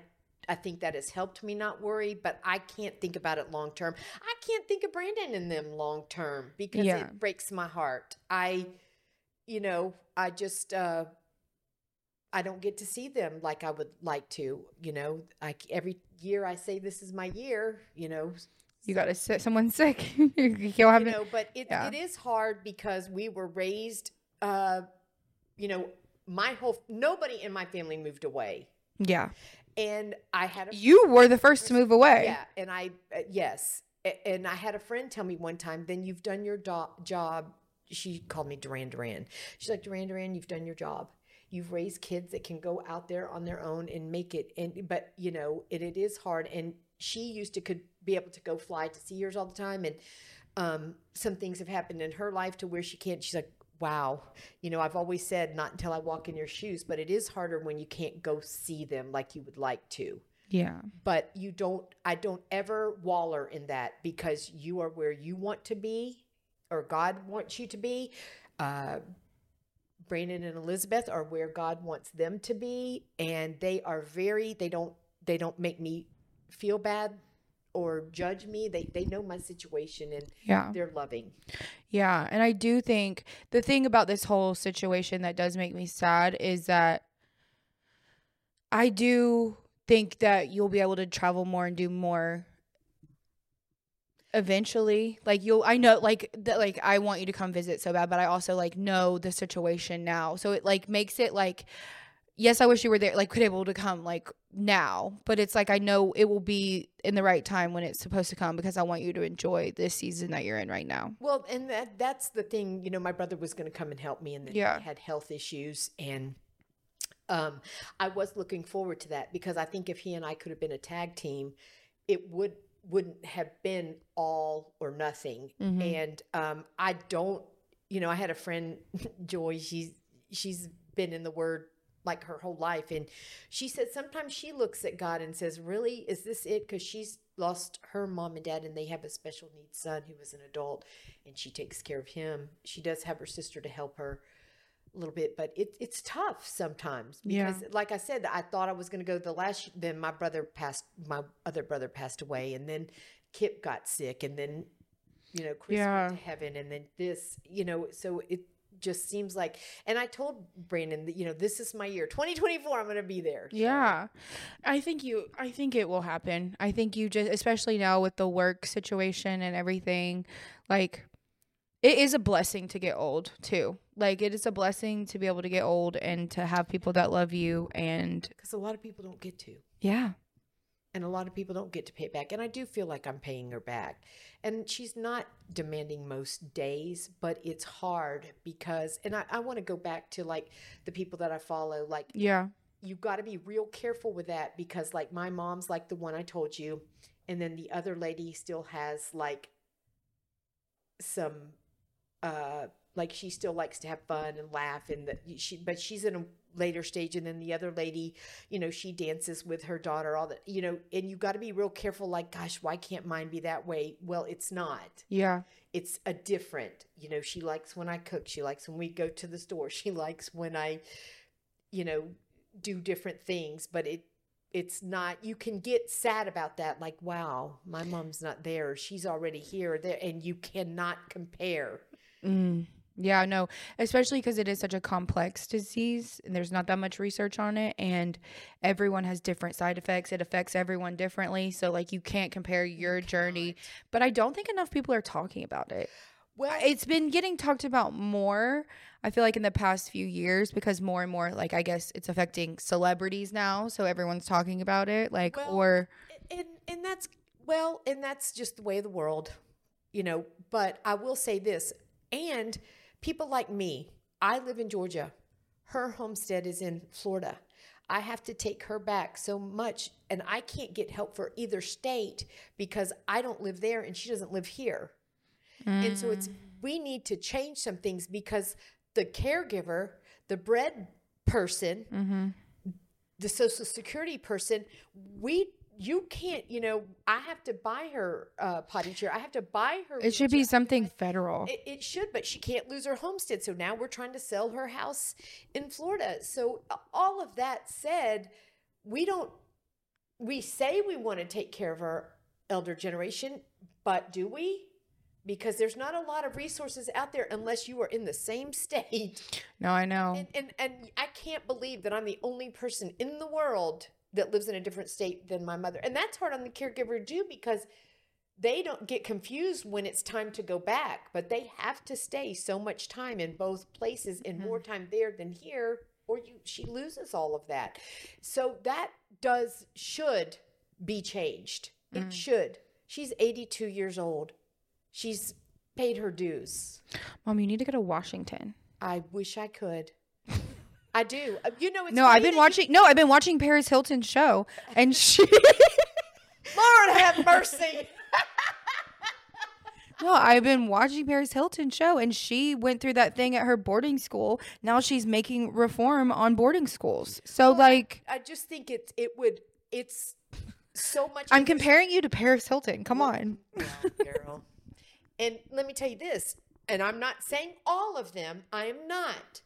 I think that has helped me not worry, but I can't think about it long term. I can't think of Brandon and them long term because Yeah. it breaks my heart. I you know, I just uh I don't get to see them like I would like to, you know. I every year I say this is my year, you know, You got to sit someone sick. you have know but it, yeah. it is hard because we were raised uh, you know, my whole nobody in my family moved away, Yeah. And I had a You were the first to move away. yeah, and I uh, yes, and I had a friend tell me one time, then you've done your do- job. She called me Duran Duran. She's like Duran Duran, you've done your job. You've raised kids that can go out there on their own and make it. And but you know it, it is hard. And she used to could be able to go fly to see yours all the time. And um, some things have happened in her life to where she can't. She's like, wow. You know, I've always said not until I walk in your shoes, but it is harder when you can't go see them like you would like to Yeah. but you don't i don't ever waller in that because you are where you want to be or god wants you to be uh brandon and elizabeth are where god wants them to be and they are very they don't they don't make me feel bad or judge me they they know my situation and Yeah. they're loving Yeah, and I do think the thing about this whole situation that does make me sad is that I do think that you'll be able to travel more and do more eventually. Like you'll I know like that like I want you to come visit so bad, but I also like know the situation now. So it like makes it like yes, I wish you were there like could able to come like now, but it's like I know it will be in the right time when it's supposed to come because I want you to enjoy this season that you're in right now. Well, and that that's the thing, you know, my brother was going to come and help me and then Yeah. he had health issues and um I was looking forward to that because I think if he and I could have been a tag team, it would wouldn't have been all or nothing. Mhm. And um I don't, you know, I had a friend Joy, she's she's been in the word like her whole life and she said sometimes she looks at God and says, "Really? Is this it?" cuz she's lost her mom and dad and they have a special needs son who is an adult and she takes care of him. She does have her sister to help her a little bit, but it, it's tough sometimes Yeah. because, like I said, I thought I was going to go the last. Then my brother passed. My other brother passed away, and then Kip got sick, and then you know Chris Yeah. went to heaven, and then this. You know, so it just seems like. And I told Brandon that you know this is my year, 2024. I'm going to be there. So, Yeah. I think you I think it will happen. I think you just especially now with the work situation and everything, like it is a blessing to get old too. Like it is a blessing to be able to get old and to have people that love you and because a lot of people don't get to. yeah. And a lot of people don't get to pay it back and i do feel like i'm paying her back and she's not demanding most days but it's hard because and i, I want to go back to like the people that i follow like Yeah. you've got to be real careful with that because like my mom's like the one i told you and then the other lady still has like some uh like she still likes to have fun and laugh and that she but she's in a later stage and then the other lady you know she dances with her daughter all that you know and you got to be real careful like gosh why can't mine be that way well it's not Yeah. it's a different you know she likes when i cook she likes when we go to the store she likes when i you know do different things but it it's not you can get sad about that like wow my mom's not there she's already here there and you cannot compare Mm. Yeah, no, especially because it is such a complex disease and there's not that much research on it, and everyone has different side effects. It affects everyone differently. So, like, you can't compare your journey. But I don't think enough people are talking about it. well It's been getting talked about more, I feel like, in the past few years because more and more, like, I guess it's affecting celebrities now. So, everyone's talking about it. Like, Well, or, and and that's well and that's just the way of the world you know but i will say this and people like me i live in georgia. Her homestead is in florida. I have to take her back so much and i can't get help for either state because i don't live there and she doesn't live here. And so it's we need to change some things because the caregiver the bread person mm-hmm. the social security person we you can't you know i have to buy her uh, potty chair. I have to buy her it should be something federal. it, it should but she can't lose her homestead. So now we're trying to sell her house in florida. So uh, all of that said we don't we say we want to take care of our elder generation but do we? Because there's not a lot of resources out there unless you are in the same state. No, I know. and, and and I can't believe that I'm the only person in the world that lives in a different state than my mother. And that's hard on the caregiver too because they don't get confused when it's time to go back, but they have to stay so much time in both places and mm-hmm. more time there than here, or you she loses all of that. So that does should be changed. It mm. should. She's 82 years old. She's paid her dues. Mom, you need to go to Washington. I wish I could. I do. Uh, You know, it's No, I've been that you- watching. No, I've been watching Paris Hilton's show, and she. Lord have mercy. no, I've been watching Paris Hilton's show, and she went through that thing at her boarding school. Now she's making reform on boarding schools. So, like, I just think it's it would it's so much. I'm comparing you to Paris Hilton. Come on. Well, girl. and let me tell you this, and I'm not saying all of them. I am not,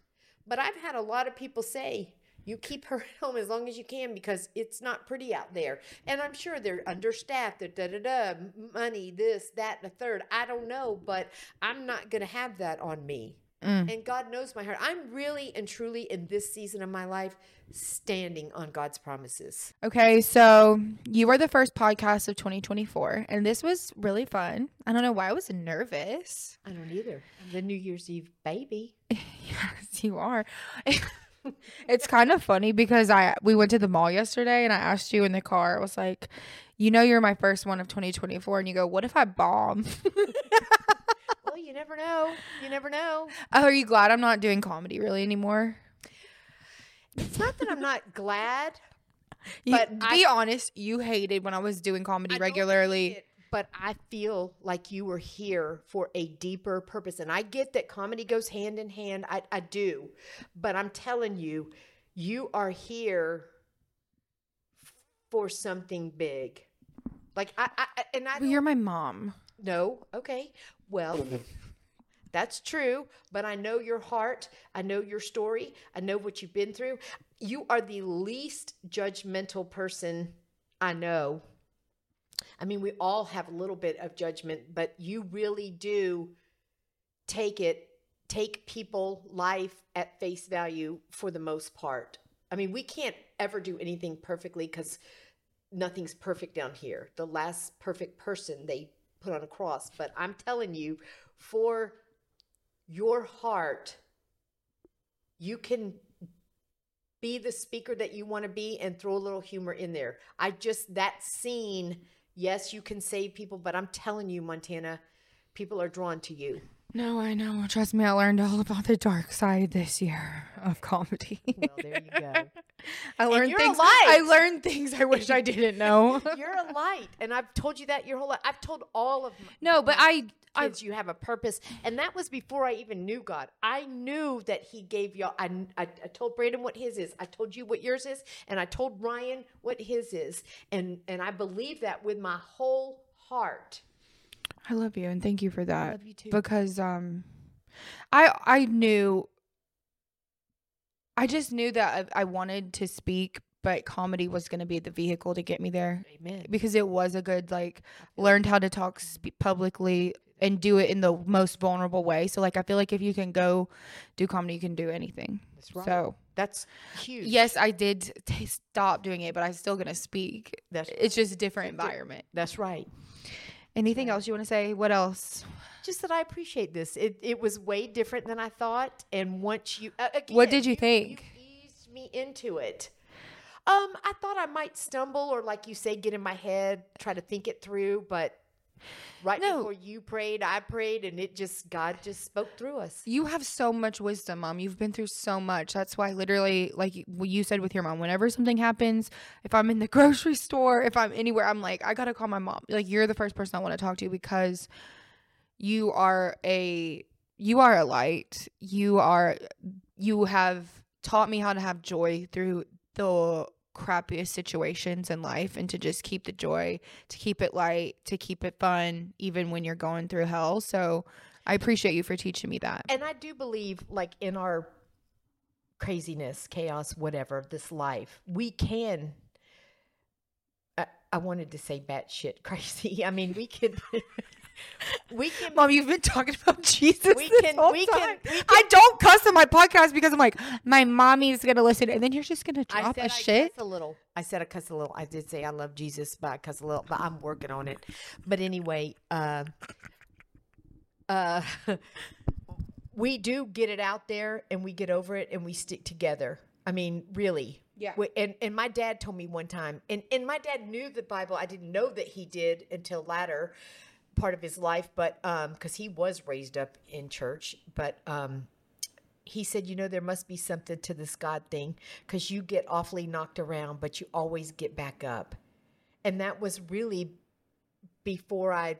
but I've had a lot of people say. You keep her at home as long as you can because it's not pretty out there. And I'm sure they're understaffed, they're da da da, money, this, that, and the third. I don't know, but I'm not going to have that on me. Mm. And God knows my heart. I'm really and truly in this season of my life standing on God's promises. Okay, so you were the first podcast of 2024, and this was really fun. I don't know why I was nervous. I don't either. I'm the New Year's Eve baby. yes, you are. it's kind of funny because I we went to the mall yesterday, and I asked you in the car. I was like, "You know, you're my first one of 2024," and you go, "What if I bomb?" well, you never know. You never know. Oh, are you glad I'm not doing comedy really anymore? It's not that I'm not glad. You- But be honest, you hated when I was doing comedy I don't regularly. hate it, but I feel like you were here for a deeper purpose. And I get that comedy goes hand in hand. I, I do. But I'm telling you, you are here for something big. Like I, I I- and I Well, you're my mom. No. Okay. Well, that's true. But I know your heart. I know your story. I know what you've been through. You are the least judgmental person I know. I mean, we all have a little bit of judgment, but you really do take it, take people, life at face value for the most part. I mean, we can't ever do anything perfectly because nothing's perfect down here. The last perfect person they put on a cross. But I'm telling you, for your heart, you can be the speaker that you want to be and throw a little humor in there. I just, that scene, yes, you can save people, but I'm telling you, Montana, people are drawn to you. No, I know. Trust me, I learned all about the dark side this year of comedy. Well, there you go. I learned you're a things. light. I learned things I wish I didn't know. You're a light, and I've told you that your whole life. I've told all of my no, but I, I kids you have a purpose, and that was before I even knew God. I knew that He gave y'all. I, I, I told Brandon what His is. I told you what yours is, and I told Ryan what His is, and and I believe that with my whole heart. I love you and thank you for that. love you too. Because um I I knew I just knew that I, I wanted to speak, but comedy was going to be the vehicle to get me there Amen. because it was a good like learned how to talk publicly and do it in the most vulnerable way. So like I feel like if you can go do comedy, you can do anything. That's right. So That's huge. yes, I did t- stop doing it, but I'm still gonna speak. That's It's just a different environment. that's right. Anything else you want to say? What else? Just that I appreciate this. It it was way different than I thought, and once you uh, again, What did you think? You eased me into it. Um, I thought I might stumble or, like you say, get in my head, try to think it through, but right No. before you prayed, I prayed, and it just God just spoke through us. You have so much wisdom, mom. You've been through so much. That's why, literally, like what you said with your mom, whenever something happens, if I'm in the grocery store, if I'm anywhere, I'm like, I gotta call my mom. Like, you're the first person I want to talk to because you are a you are a light. You are you have taught me how to have joy through the crappiest situations in life and to just keep the joy, to keep it light, to keep it fun, even when you're going through hell. So I appreciate you for teaching me that. And I do believe, like in our craziness, chaos, whatever, this life, we can. I, I wanted to say batshit crazy. I mean, we can. we can Mom, you've been talking about Jesus. We this can- whole we can- time. we can- I don't cuss on my podcast because I'm like, my mommy's gonna listen, and then you're just gonna drop a I shit. a little. I said I cuss a little. I did say I love Jesus, but I cuss a little. But I'm working on it. But anyway, uh, uh, we do get it out there, and we get over it, and we stick together. I mean, really. Yeah. And and my dad told me one time, and and my dad knew the Bible. I didn't know that he did until latter part of his life, but um, because he was raised up in church, but um he said, you know, there must be something to this God thing because you get awfully knocked around, but you always get back up. And that was really before I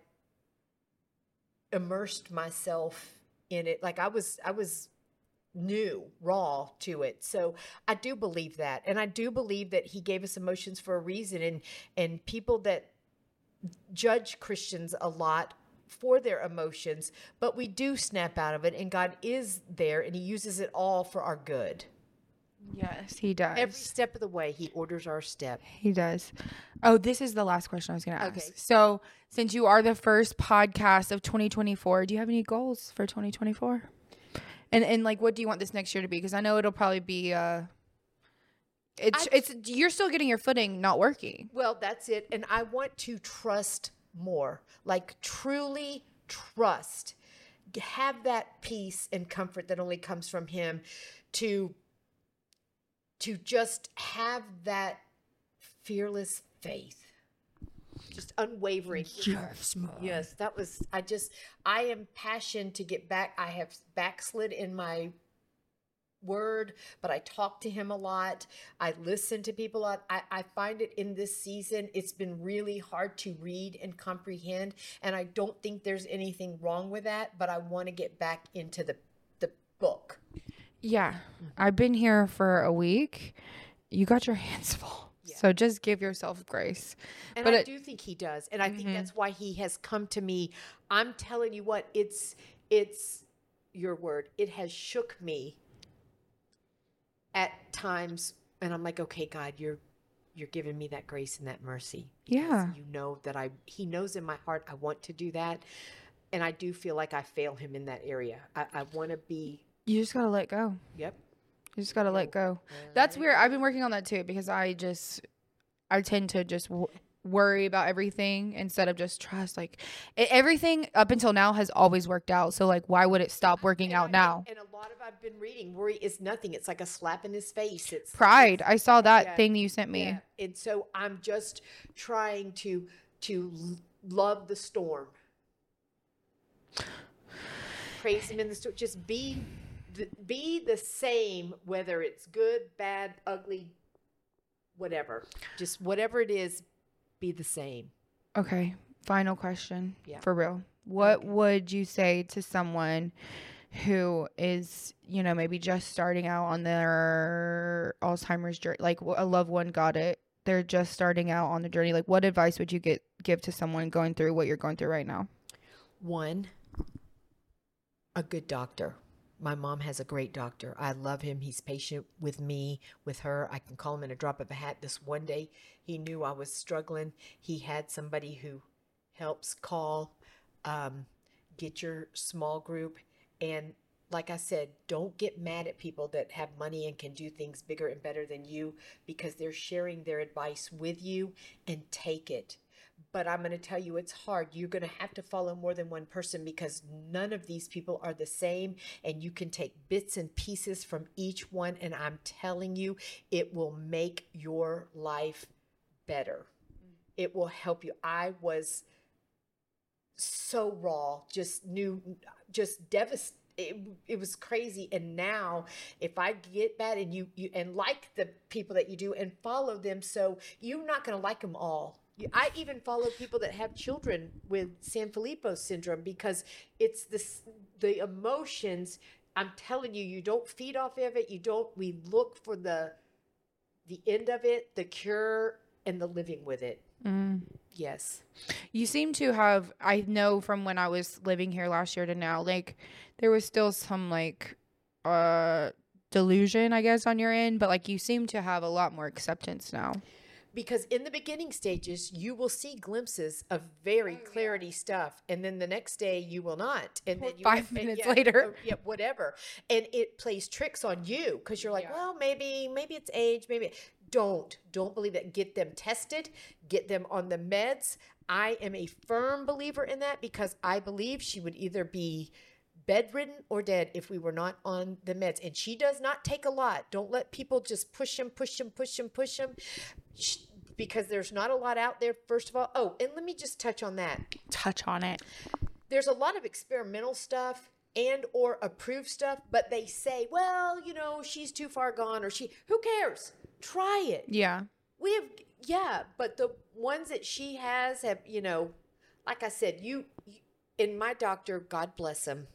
immersed myself in it. Like I was, I was new, raw to it. So I do believe that. And I do believe that he gave us emotions for a reason. And, and people that judge Christians a lot for their emotions, but we do snap out of it, and God is there, and He uses it all for our good. Yes, he does. Every step of the way, He orders our step. He does. Oh, this is the last question I was going to ask. Okay. So, since you are the first podcast of 2024, do you have any goals for 2024? And and like, what do you want this next year to be? Because I know it'll probably be. uh It's I- it's you're still getting your footing, not working. Well, that's it. And I want to trust more, like truly trust, have that peace and comfort that only comes from Him, to to just have that fearless faith, just unwavering. Yes, Yes, that was. I just. I am passionate to get back. I have backslid in my word, but I talk to him a lot. I listen to people a lot. I, I find it in this season, it's been really hard to read and comprehend. And I don't think there's anything wrong with that, but I want to get back into the, the book. Yeah, I've been here for a week. You got your hands full, so just give yourself grace. And But I it- do think he does. And I think mm-hmm. that's why he has come to me. I'm telling you what, it's it's your word. It has shook me at times and I'm like, okay, God, you're you're giving me that grace and that mercy. Yeah. You know that I he knows in my heart I want to do that. And I do feel like I fail him in that area. I, I want to be You just gotta let go. yep. You just gotta let go. That's weird. I've been working on that too because I just, I tend to just worry about everything instead of just trust. Like e- everything up until now has always worked out. So like, why would it stop working And out I- now? And a lot of I've been reading, worry is nothing. It's like a slap in his face. It's Pride. I saw that Yeah. thing you sent me. Yeah. And so I'm just trying to to love the storm. Praise him in the storm. Just be the, be the same whether it's good, bad, ugly, whatever. Just whatever it is, be the same. Okay. Final question. Yeah. For real. What Okay. would you say to someone who is, you know, maybe just starting out on their Alzheimer's journey? Like a loved one got it. They're just starting out on the journey. Like, what advice would you get give to someone going through what you're going through right now? One, a good doctor. My mom has a great doctor. I love him. He's patient with me, with her. I can call him in a drop of a hat. This one day, he knew I was struggling. He had somebody who helps call, um, get your small group. And like I said, don't get mad at people that have money and can do things bigger and better than you because they're sharing their advice with you and take it but I'm going to tell you it's hard. You're going to have to follow more than one person because none of these people are the same and you can take bits and pieces from each one and I'm telling you it will make your life better. It will help you. I was so raw, just knew just devastated it, it was crazy and now if i get that and you, you and like the people that you do and follow them so you're not going to like them all i even follow people that have children with sanfilippo syndrome because it's this the emotions i'm telling you you don't feed off of it you don't we look for the the end of it the cure and the living with it. Yes. You seem to have I know from when I was living here last year to now, like there was still some like uh delusion, I guess, on your end, but like you seem to have a lot more acceptance now. Because in the beginning stages you will see glimpses of very Oh, yeah. clarity stuff and then the next day you will not and then you five minutes yeah, later. or- yeah whatever and it plays tricks on you because you're like Yeah. well maybe maybe it's age maybe don't don't believe that get them tested get them on the meds i am a firm believer in that because i believe she would either be bedridden or dead if we were not on the meds. And she does not take a lot. Don't let people just push him, push him, push him, push him, because there's not a lot out there. First of all, oh, and let me just touch on that. Touch on it. There's a lot of experimental stuff and or approved stuff, but they say, well, you know, she's too far gone, or she. Who cares? Try it. Yeah. We have, yeah, but the ones that she has have, you know, like I said, you, you and my doctor, God bless him,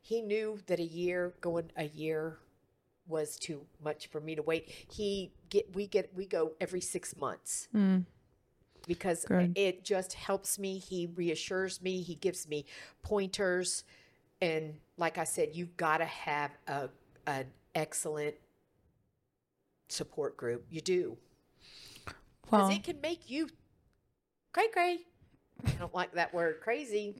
he knew that a year going a year was too much for me to wait. He get we get we go every six months Mm. because Good. it just helps me. He reassures me. He gives me pointers, and like I said, you've got to have a an excellent support group. You do because Well, it can make you cray cray. I don't like that word, crazy.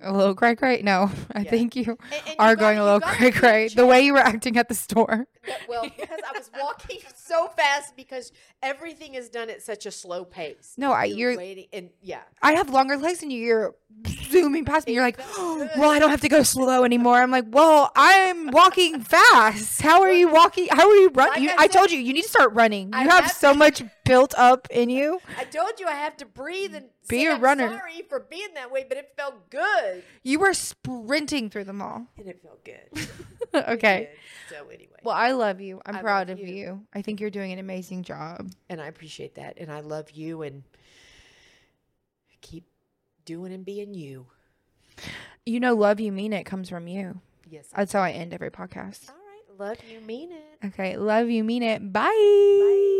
A little cray cray. No, I Yeah. think you And- and you are gotta- going a little gotta cray cray. The way you were acting at the store. Yeah, Well, because I was walking so fast because everything is done at such a slow pace. No, I- you're- waiting, and yeah, I have longer legs than you. You're zooming past me. You're like, felt good. well, I don't have to go slow anymore. I'm like, well, I'm walking fast. How are you walking? How are you running? Like I I, told you, you need to start running. You I have have so much built up in you. I told you I have to breathe and Be say a I'm runner. Sorry for being that way, but it felt good, You were sprinting through the mall. and it felt good. Okay. did. So anyway, Well, I love you. I'm I proud of you. you. I think you're doing an amazing job. and I appreciate that, and I love you, and keep doing and being you. You know, love you, mean it comes from you. Yes. That's how I end every podcast. All right. Love you. Mean it. Okay. Love you, mean it. Bye. Bye.